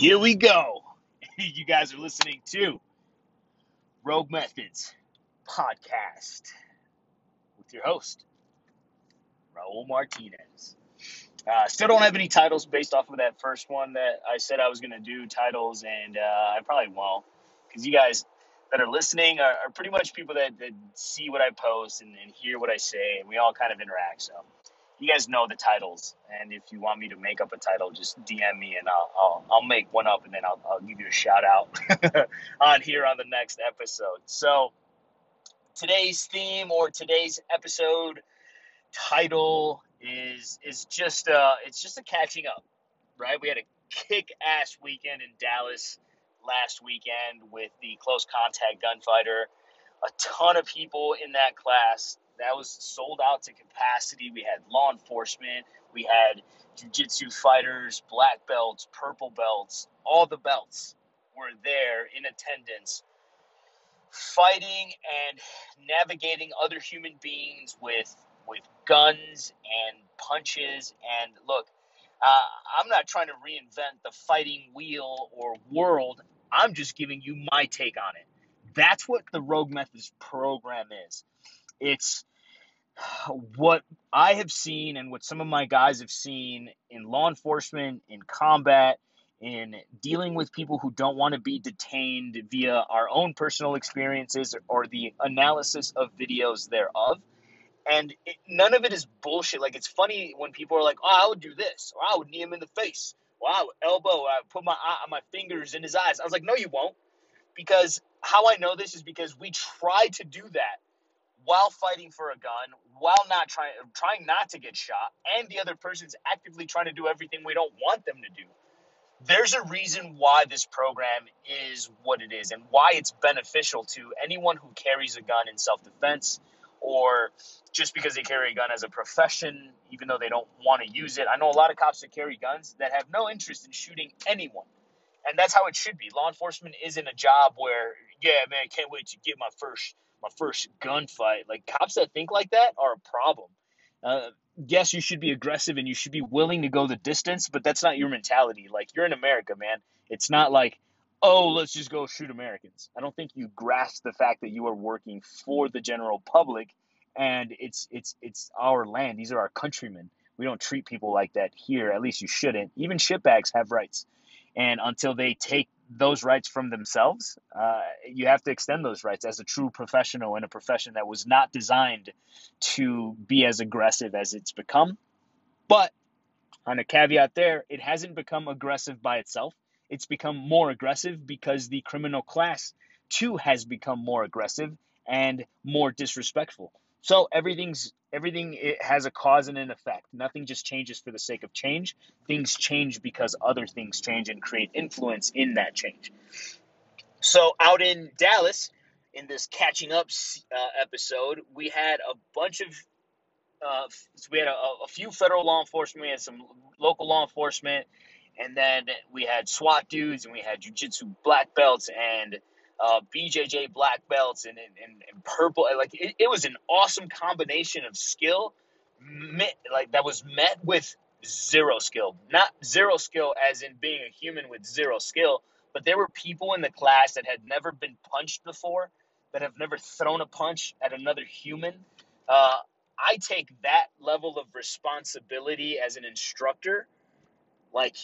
Here we go. you guys are listening to Rogue Methods podcast with your host, Raul Martinez. Uh, still don't have any titles based off of that first one that I said I was going to do titles, and uh, I probably won't because you guys that are listening are, are pretty much people that, that see what I post and, and hear what I say, and we all kind of interact. So you guys know the titles, and if you want me to make up a title, just DM me and I'll I'll, I'll make one up, and then I'll, I'll give you a shout out on here on the next episode. So today's theme or today's episode title is is just uh it's just a catching up, right? We had a kick ass weekend in Dallas last weekend with the close contact gunfighter. A ton of people in that class that was sold out to capacity. We had law enforcement, we had jiu-jitsu fighters, black belts, purple belts, all the belts were there in attendance fighting and navigating other human beings with with guns and punches. And look uh, i'm not trying to reinvent the fighting wheel or world. I'm just giving you my take on it. That's what the rogue methods program is. It's what I have seen and what some of my guys have seen in law enforcement, in combat, in dealing with people who don't want to be detained via our own personal experiences or the analysis of videos thereof. And it, none of it is bullshit. Like, it's funny when people are like, oh, I would do this, or I would knee him in the face, or I would elbow, I would put my, my fingers in his eyes. I was like, no, you won't. Because how I know this is because we try to do that while fighting for a gun, while not trying trying not to get shot, and the other person's actively trying to do everything we don't want them to do. There's a reason why this program is what it is and why it's beneficial to anyone who carries a gun in self-defense or just because they carry a gun as a profession, even though they don't want to use it. I know a lot of cops that carry guns that have no interest in shooting anyone. And that's how it should be. Law enforcement isn't a job where, yeah, man, I can't wait to get my first my first gunfight. Like cops that think like that are a problem. Uh, yes, you should be aggressive and you should be willing to go the distance, but that's not your mentality. Like you're in America, man. It's not like, oh, let's just go shoot Americans. I don't think you grasp the fact that you are working for the general public, and it's it's it's our land. These are our countrymen. We don't treat people like that here. At least you shouldn't. Even shitbags have rights, and until they take those rights from themselves, uh, you have to extend those rights as a true professional in a profession that was not designed to be as aggressive as it's become. But on a caveat there, it hasn't become aggressive by itself. It's become more aggressive because the criminal class too has become more aggressive and more disrespectful. So everything's everything it has a cause and an effect. Nothing just changes for the sake of change. Things change because other things change and create influence in that change. So out in Dallas, in this catching up uh, episode, we had a bunch of uh, we had a, a, few federal law enforcement, we had some local law enforcement, and then we had SWAT dudes, and we had jujitsu black belts, and uh, BJJ black belts and, and, and purple. Like it, it was an awesome combination of skill, met, like that was met with zero skill. Not zero skill as in being a human with zero skill, but there were people in the class that had never been punched before, that have never thrown a punch at another human. Uh, I take that level of responsibility as an instructor, like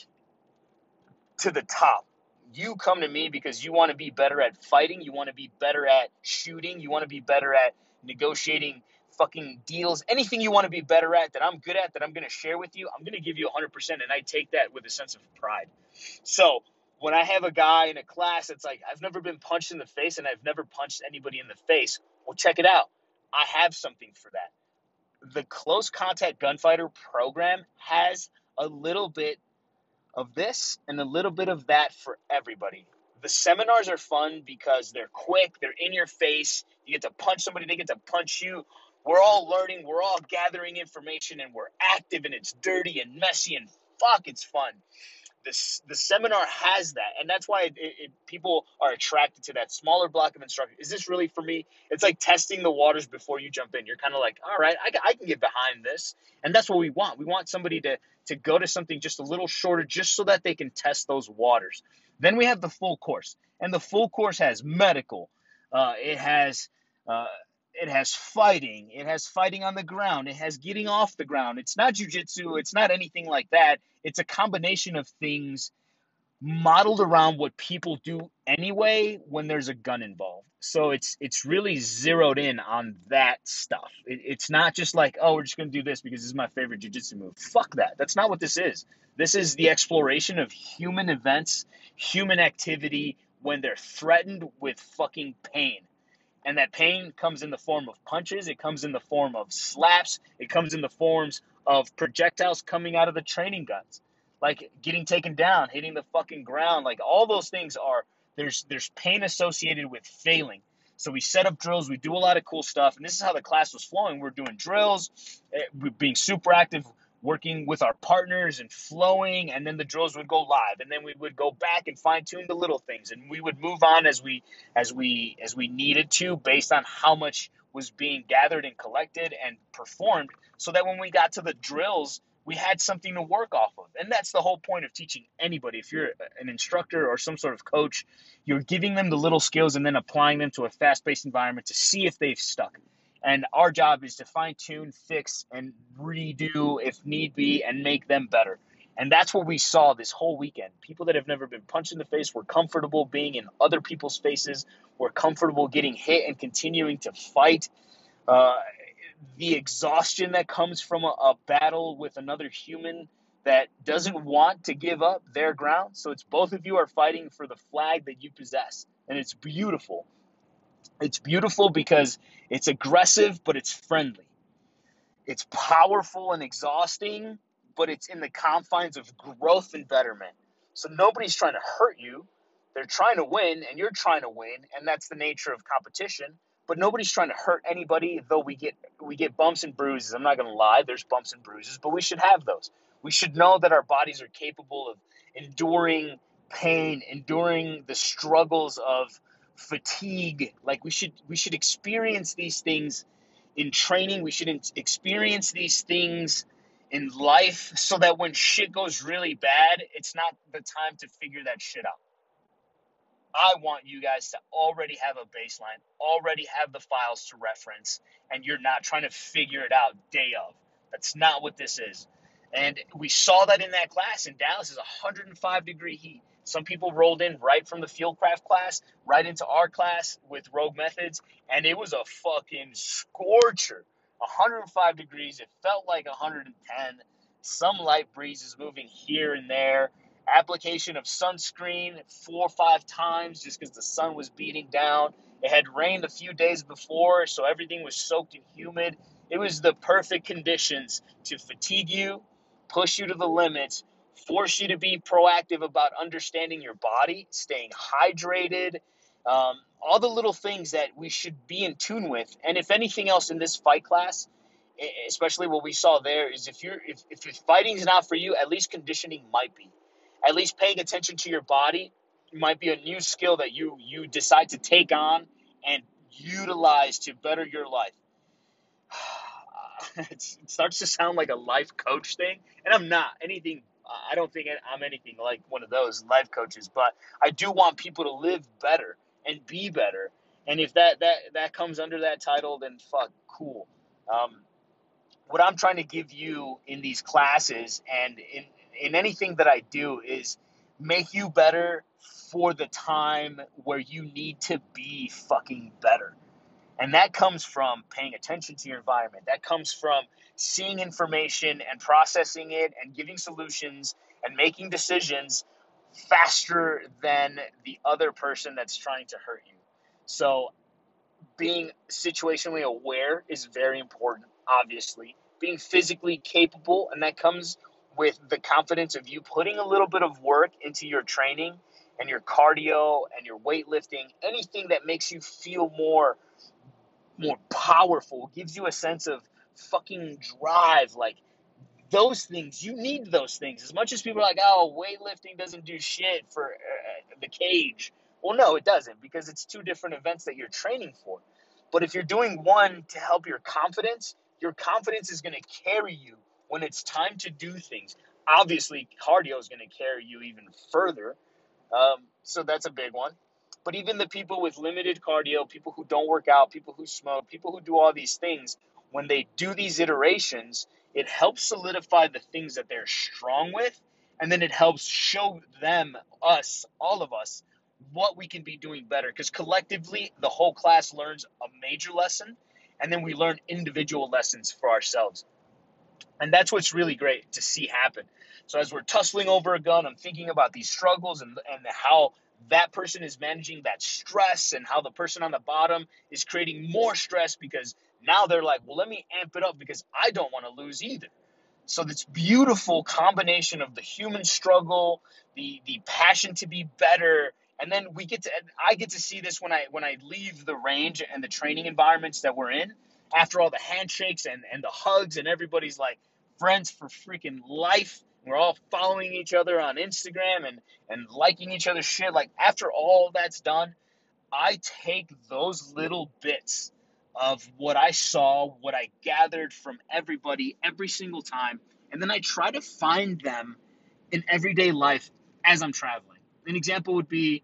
to the top you come to me because you want to be better at fighting, you want to be better at shooting, you want to be better at negotiating fucking deals, anything you want to be better at that I'm good at that I'm going to share with you, I'm going to give you 100% and I take that with a sense of pride. So, when I have a guy in a class that's like, I've never been punched in the face and I've never punched anybody in the face, well, check it out. I have something for that. The close contact gunfighter program has a little bit of this and a little bit of that for everybody. The seminars are fun because they're quick, they're in your face. You get to punch somebody, they get to punch you. We're all learning, we're all gathering information, and we're active, and it's dirty and messy, and fuck, it's fun. This the seminar has that and that's why it, it, people are attracted to that smaller block of instruction. Is this really for me? It's like testing the waters before you jump in. You're kind of like all right I, I can get behind this. And that's what we want. We want somebody to to go to something just a little shorter just so that they can test those waters. Then we have the full course and the full course has medical uh, it has uh, it has fighting. It has fighting on the ground. It has getting off the ground. It's not jujitsu. It's not anything like that. It's a combination of things modeled around what people do anyway when there's a gun involved. So it's it's really zeroed in on that stuff. It, it's not just like oh we're just gonna do this because this is my favorite jujitsu move. Fuck that. That's not what this is. This is the exploration of human events, human activity when they're threatened with fucking pain and that pain comes in the form of punches, it comes in the form of slaps, it comes in the forms of projectiles coming out of the training guns. Like getting taken down, hitting the fucking ground, like all those things are there's there's pain associated with failing. So we set up drills, we do a lot of cool stuff, and this is how the class was flowing. We're doing drills, eh, we're being super active working with our partners and flowing and then the drills would go live and then we would go back and fine tune the little things and we would move on as we as we as we needed to based on how much was being gathered and collected and performed so that when we got to the drills we had something to work off of. And that's the whole point of teaching anybody. If you're an instructor or some sort of coach you're giving them the little skills and then applying them to a fast-paced environment to see if they've stuck and our job is to fine tune, fix, and redo if need be and make them better. And that's what we saw this whole weekend. People that have never been punched in the face were comfortable being in other people's faces, were comfortable getting hit and continuing to fight. Uh, the exhaustion that comes from a, a battle with another human that doesn't want to give up their ground. So it's both of you are fighting for the flag that you possess. And it's beautiful. It's beautiful because it's aggressive, but it's friendly. It's powerful and exhausting, but it's in the confines of growth and betterment. So nobody's trying to hurt you. They're trying to win, and you're trying to win, and that's the nature of competition. But nobody's trying to hurt anybody, though we get we get bumps and bruises. I'm not gonna lie, there's bumps and bruises, but we should have those. We should know that our bodies are capable of enduring pain, enduring the struggles of fatigue. Like we should we should experience these things in training. We should experience these things in life so that when shit goes really bad it's not the time to figure that shit out. I want you guys to already have a baseline already have the files to reference and you're not trying to figure it out day of. That's not what this is. And we saw that in that class in dallas is 105 degree heat some people rolled in right from the fieldcraft class, right into our class with Rogue Methods, and it was a fucking scorcher. 105 degrees. It felt like 110. Some light breezes moving here and there. Application of sunscreen four or five times just because the sun was beating down. It had rained a few days before, so everything was soaked and humid. It was the perfect conditions to fatigue you, push you to the limits, force you to be proactive about understanding your body, staying hydrated, um, all the little things that we should be in tune with. And if anything else in this fight class, especially what we saw there, is if you're if, if fighting is not for you, at least conditioning might be. At least paying attention to your body might be a new skill that you you decide to take on and utilize to better your life. it starts to sound like a life coach thing, and I'm not anything I don't think I'm anything like one of those life coaches, but I do want people to live better and be better. And if that that that comes under that title, then fuck, cool. Um, what I'm trying to give you in these classes and in in anything that I do is make you better for the time where you need to be fucking better. And that comes from paying attention to your environment. That comes from seeing information and processing it and giving solutions and making decisions faster than the other person that's trying to hurt you. So, being situationally aware is very important, obviously. Being physically capable, and that comes with the confidence of you putting a little bit of work into your training and your cardio and your weightlifting, anything that makes you feel more more powerful, gives you a sense of fucking drive. Like those things you need those things. As much as people are like oh weightlifting doesn't do shit for uh, the cage. Well no it doesn't because it's two different events that you're training for. But if you're doing one to help your confidence your confidence is going to carry you when it's time to do things. Obviously cardio is going to carry you even further. Um, so that's a big one but even the people with limited cardio people who don't work out people who smoke people who do all these things when they do these iterations it helps solidify the things that they're strong with and then it helps show them us all of us what we can be doing better. Because collectively the whole class learns a major lesson and then we learn individual lessons for ourselves. And that's what's really great to see happen. So as we're tussling over a gun i'm thinking about these struggles and, and how that person is managing that stress and how the person on the bottom is creating more stress because now they're like well let me amp it up because i don't want to lose either so this beautiful combination of the human struggle, the the passion to be better, and then we get to I get to see this when I when I leave the range and the training environments that we're in after all the handshakes and and the hugs and everybody's like friends for freaking life. We're all following each other on Instagram and and liking each other's shit. Like after all that's done, I take those little bits of what I saw, what I gathered from everybody every single time, and then I try to find them in everyday life as I'm traveling. An example would be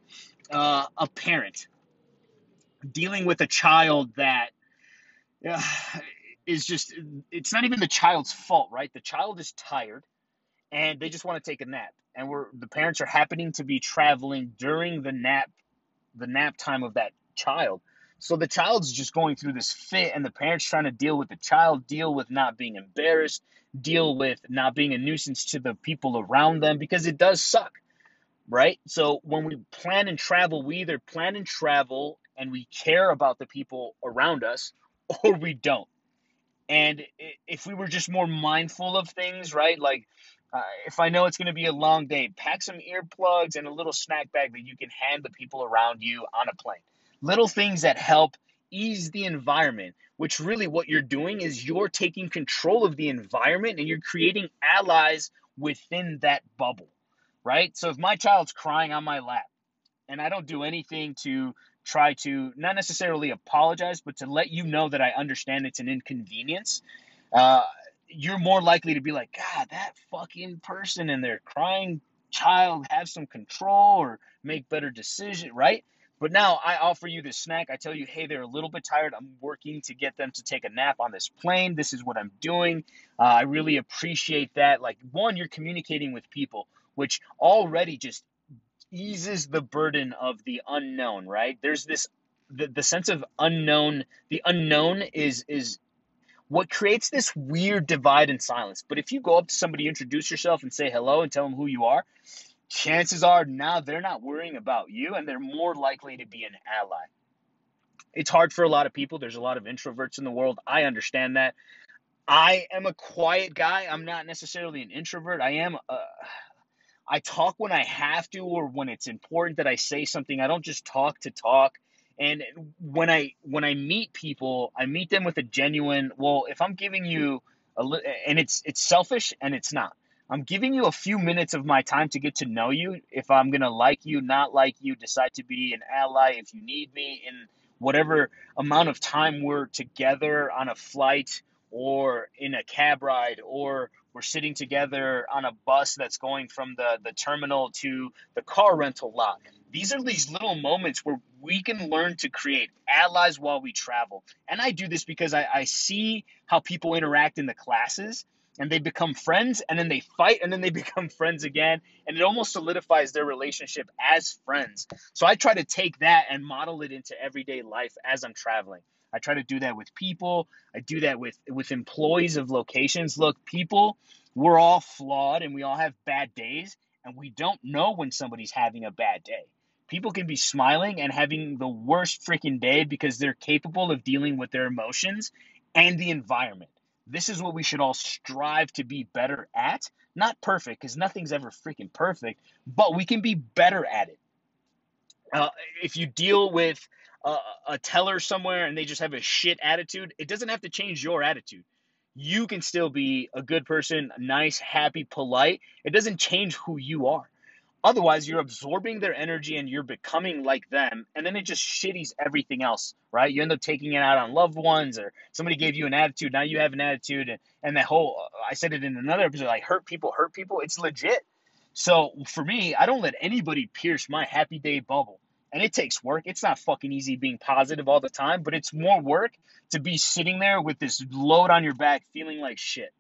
uh, a parent dealing with a child that uh, is just, it's not even the child's fault, right? The child is tired and they just want to take a nap. And we're, the parents are happening to be traveling during the nap, the nap time of that child so the child's just going through this fit, and the parents trying to deal with the child, deal with not being embarrassed, deal with not being a nuisance to the people around them because it does suck, right? So when we plan and travel, we either plan and travel and we care about the people around us or we don't. And if we were just more mindful of things, right? Like uh, if I know it's going to be a long day, pack some earplugs and a little snack bag that you can hand the people around you on a plane little things that help ease the environment, which really what you're doing is you're taking control of the environment and you're creating allies within that bubble, right? So if my child's crying on my lap and I don't do anything to try to not necessarily apologize, but to let you know that I understand it's an inconvenience, uh, you're more likely to be like, God, that fucking person and their crying child have some control or make better decision, right? But now I offer you this snack. I tell you, hey, they're a little bit tired. I'm working to get them to take a nap on this plane. This is what I'm doing. Uh, I really appreciate that. Like, one, you're communicating with people, which already just eases the burden of the unknown, right? There's this the, the sense of unknown. The unknown is is what creates this weird divide and silence. But if you go up to somebody, introduce yourself, and say hello and tell them who you are, chances are now they're not worrying about you and they're more likely to be an ally. It's hard for a lot of people. There's a lot of introverts in the world. I understand that. I am a quiet guy. I'm not necessarily an introvert. I am a, I talk when I have to or when it's important that I say something. I don't just talk to talk. And when I when I meet people, I meet them with a genuine, well, if I'm giving you a and it's it's selfish and it's not I'm giving you a few minutes of my time to get to know you. If I'm going to like you, not like you, decide to be an ally, if you need me in whatever amount of time we're together on a flight or in a cab ride or we're sitting together on a bus that's going from the, the terminal to the car rental lot. These are these little moments where we can learn to create allies while we travel. And I do this because I, I see how people interact in the classes and they become friends and then they fight and then they become friends again and it almost solidifies their relationship as friends so i try to take that and model it into everyday life as i'm traveling i try to do that with people i do that with with employees of locations look people we're all flawed and we all have bad days and we don't know when somebody's having a bad day people can be smiling and having the worst freaking day because they're capable of dealing with their emotions and the environment this is what we should all strive to be better at. Not perfect, because nothing's ever freaking perfect, but we can be better at it. Uh, if you deal with a, a teller somewhere and they just have a shit attitude, it doesn't have to change your attitude. you can still be a good person, nice, happy, polite. It doesn't change who you are. Otherwise, you're absorbing their energy and you're becoming like them, and then it just shitties everything else, right? You end up taking it out on loved ones, or somebody gave you an attitude. Now you have an attitude, and, and that whole I said it in another episode like hurt people, hurt people. It's legit. So for me, I don't let anybody pierce my happy day bubble. And it takes work. It's not fucking easy being positive all the time, but it's more work to be sitting there with this load on your back feeling like shit.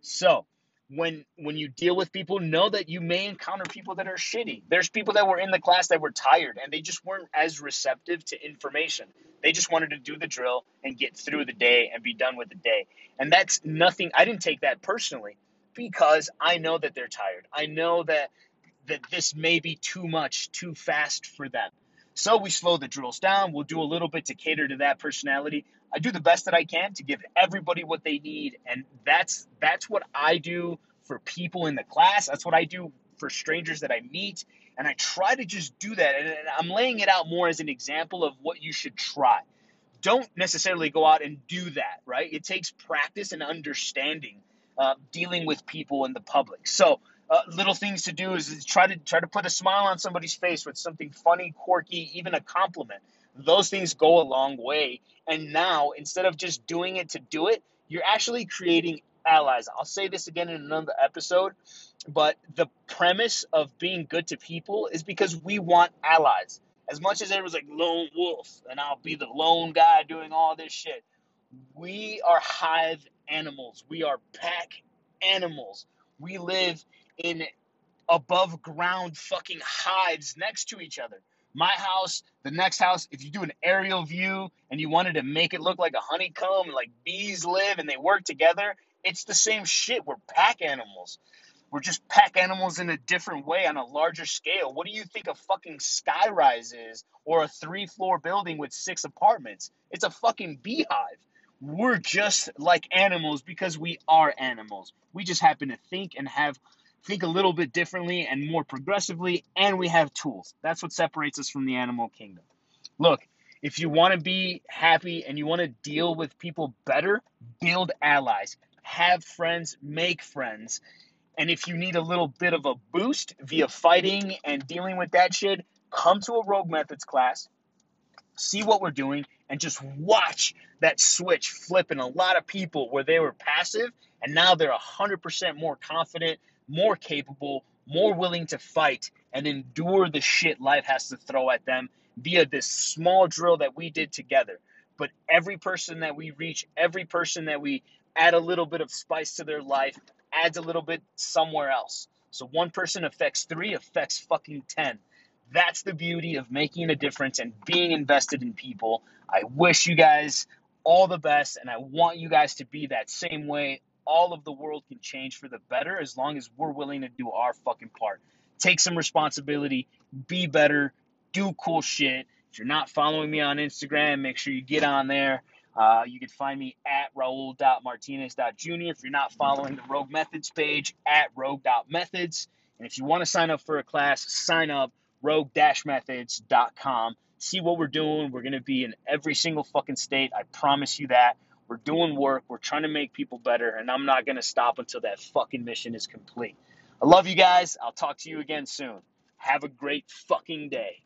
So, when when you deal with people, know that you may encounter people that are shitty. There's people that were in the class that were tired and they just weren't as receptive to information. They just wanted to do the drill and get through the day and be done with the day. And that's nothing I didn't take that personally because I know that they're tired. I know that that this may be too much, too fast for them. So we slow the drills down. We'll do a little bit to cater to that personality. I do the best that I can to give everybody what they need, and that's that's what I do for people in the class. That's what I do for strangers that I meet, and I try to just do that. And I'm laying it out more as an example of what you should try. Don't necessarily go out and do that, right? It takes practice and understanding uh, dealing with people in the public. So uh, little things to do is, try to try to put a smile on somebody's face with something funny, quirky, even a compliment. Those things go a long way. And now, instead of just doing it to do it, you're actually creating allies. I'll say this again in another episode, but the premise of being good to people is because we want allies. As much as everyone's like lone wolf and I'll be the lone guy doing all this shit, we are hive animals. We are pack animals. We live in above ground fucking hives next to each other. My house, the next house, if you do an aerial view and you wanted to make it look like a honeycomb, like bees live and they work together, it's the same shit. We're pack animals. We're just pack animals in a different way on a larger scale. What do you think a fucking skyrise is or a three floor building with six apartments? It's a fucking beehive. We're just like animals because we are animals. We just happen to think and have think a little bit differently and more progressively, and we have tools. That's what separates us from the animal kingdom. Look, if you want to be happy and you want to deal with people better, build allies, have friends, make friends. And if you need a little bit of a boost via fighting and dealing with that shit, come to a Rogue Methods class, see what we're doing, and just watch that switch flip in a lot of people where they were passive and now they're 100% more confident, more capable, more willing to fight and endure the shit life has to throw at them via this small drill that we did together. But every person that we reach, every person that we add a little bit of spice to their life, adds a little bit somewhere else. So one person affects three, affects fucking 10. That's the beauty of making a difference and being invested in people. I wish you guys all the best, and I want you guys to be that same way. All of the world can change for the better as long as we're willing to do our fucking part. Take some responsibility, be better, do cool shit. If you're not following me on Instagram, make sure you get on there. Uh, you can find me at raul.martinez.jr. If you're not following the Rogue Methods page, at rogue.methods. And if you want to sign up for a class, sign up rogue-methods.com. See what we're doing. We're going to be in every single fucking state. I promise you that. We're doing work. We're trying to make people better, and I'm not going to stop until that fucking mission is complete. I love you guys. I'll talk to you again soon. Have a great fucking day.